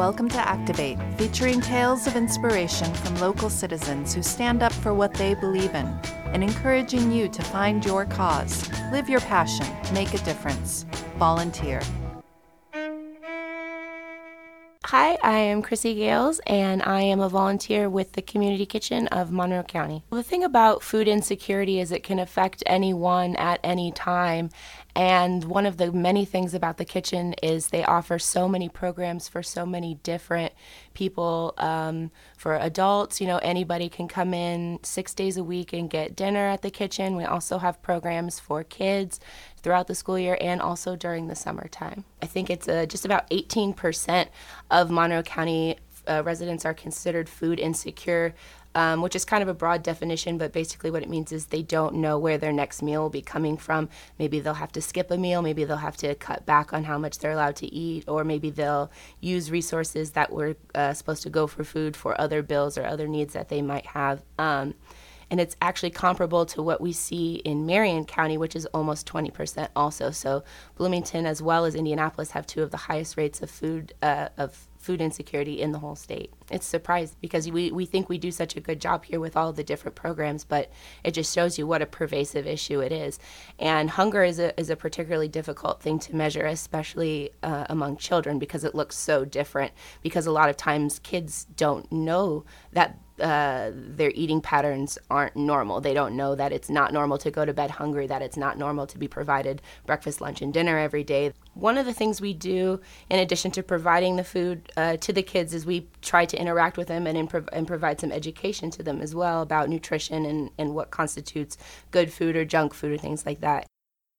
Welcome to Activate, featuring tales of inspiration from local citizens who stand up for what they believe in and encouraging you to find your cause, live your passion, make a difference. Volunteer. Hi, I am Chrissy Geels, and I am a volunteer with the Community Kitchen of Monroe County. The thing about food insecurity is it can affect anyone at any time, and one of the many things about the kitchen is they offer so many programs for so many different people. Um, for adults, you know, anybody can come in six days a week and get dinner at the kitchen. We also have programs for kids throughout the school year and also during the summertime. I think it's uh, just about 18% of Monroe County uh, residents are considered food insecure um, which is kind of a broad definition, but basically what it means is they don't know where their next meal will be coming from. Maybe they'll have to skip a meal, maybe they'll have to cut back on how much they're allowed to eat, or maybe they'll use resources that were uh, supposed to go for food for other bills or other needs that they might have. Um, and it's actually comparable to what we see in Marion County, which is almost 20% also. So Bloomington as well as Indianapolis have two of the highest rates of food uh, of food insecurity in the whole state. It's surprising because we, we think we do such a good job here with all the different programs, but it just shows you what a pervasive issue it is. And hunger is a, is a particularly difficult thing to measure, especially uh, among children, because it looks so different. Because a lot of times kids don't know that uh, their eating patterns aren't normal. They don't know that it's not normal to go to bed hungry, that it's not normal to be provided breakfast, lunch, and dinner every day. One of the things we do, in addition to providing the food uh, to the kids, is we try to interact with them and, improv- and provide some education to them as well about nutrition and, and what constitutes good food or junk food or things like that.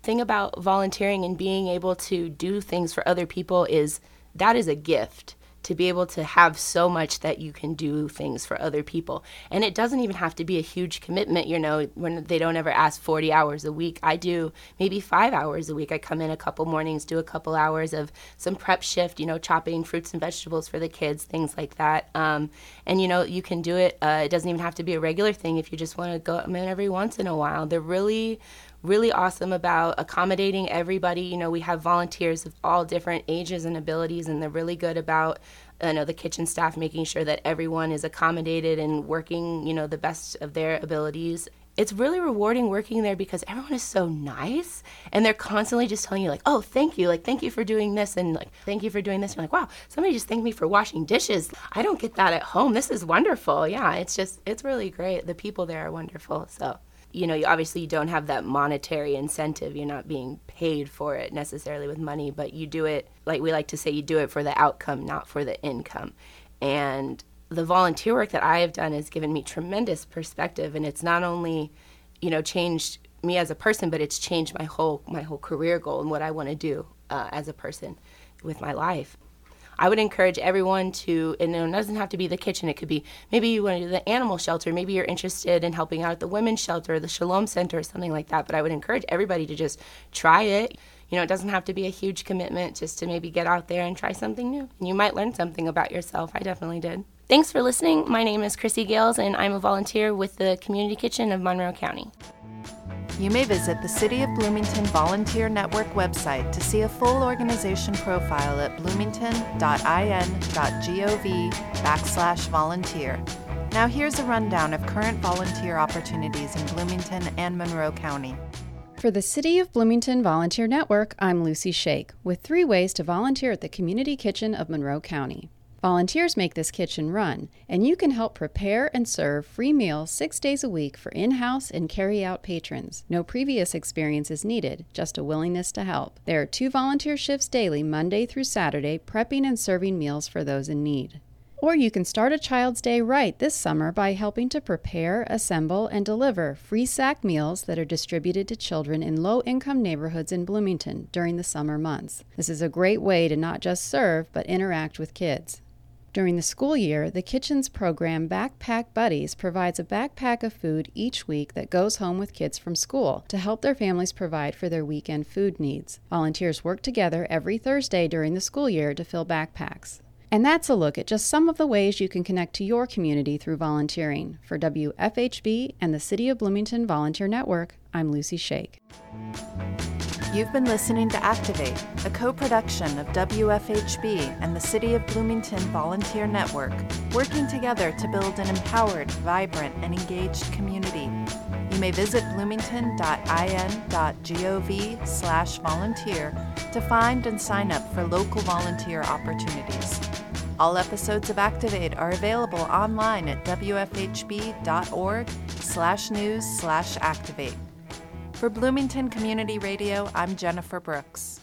Thing about volunteering and being able to do things for other people is that is a gift to be able to have so much that you can do things for other people. And it doesn't even have to be a huge commitment, you know, when they don't ever ask 40 hours a week. I do maybe five hours a week. I come in a couple mornings, do a couple hours of some prep shift, you know, chopping fruits and vegetables for the kids, things like that. Um, and, you know, you can do it. Uh, it doesn't even have to be a regular thing if you just want to go in every once in a while. They're really really awesome about accommodating everybody. You know, we have volunteers of all different ages and abilities, and they're really good about uh, you know the kitchen staff making sure that everyone is accommodated and working you know the best of their abilities. It's really rewarding working there because everyone is so nice and they're constantly just telling you like oh thank you. Like thank you for doing this and like thank you for doing this. And you're like wow somebody just thanked me for washing dishes. I don't get that at home. This is wonderful. Yeah it's just it's really great. The people there are wonderful so you know, you obviously you don't have that monetary incentive. You're not being paid for it necessarily with money, but you do it like we like to say you do it for the outcome, not for the income. And the volunteer work that I have done has given me tremendous perspective and it's not only, you know, changed me as a person, but it's changed my whole my whole career goal and what I want to do uh, as a person with my life. I would encourage everyone to, and it doesn't have to be the kitchen. It could be maybe you want to do the animal shelter. Maybe you're interested in helping out at the women's shelter, the Shalom Center, or something like that. But I would encourage everybody to just try it. You know, it doesn't have to be a huge commitment just to maybe get out there and try something new. And you might learn something about yourself. I definitely did. Thanks for listening. My name is Chrissy Geels, and I'm a volunteer with the Community Kitchen of Monroe County you may visit the City of Bloomington Volunteer Network website to see a full organization profile at bloomington.in.gov backslash volunteer. Now here's a rundown of current volunteer opportunities in Bloomington and Monroe County. For the City of Bloomington Volunteer Network, I'm Lucy Shake with three ways to volunteer at the Community Kitchen of Monroe County. Volunteers make this kitchen run, and you can help prepare and serve free meals six days a week for in house and carry out patrons. No previous experience is needed, just a willingness to help. There are two volunteer shifts daily, Monday through Saturday, prepping and serving meals for those in need. Or you can start a Child's Day right this summer by helping to prepare, assemble, and deliver free sack meals that are distributed to children in low income neighborhoods in Bloomington during the summer months. This is a great way to not just serve, but interact with kids. During the school year, the kitchen's program Backpack Buddies provides a backpack of food each week that goes home with kids from school to help their families provide for their weekend food needs. Volunteers work together every Thursday during the school year to fill backpacks. And that's a look at just some of the ways you can connect to your community through volunteering. For WFHB and the City of Bloomington Volunteer Network, I'm Lucy Shake. You've been listening to Activate, a co production of WFHB and the City of Bloomington Volunteer Network, working together to build an empowered, vibrant, and engaged community. You may visit bloomington.in.gov slash volunteer to find and sign up for local volunteer opportunities. All episodes of Activate are available online at wfhb.org slash news slash activate. For Bloomington Community Radio, I'm Jennifer Brooks.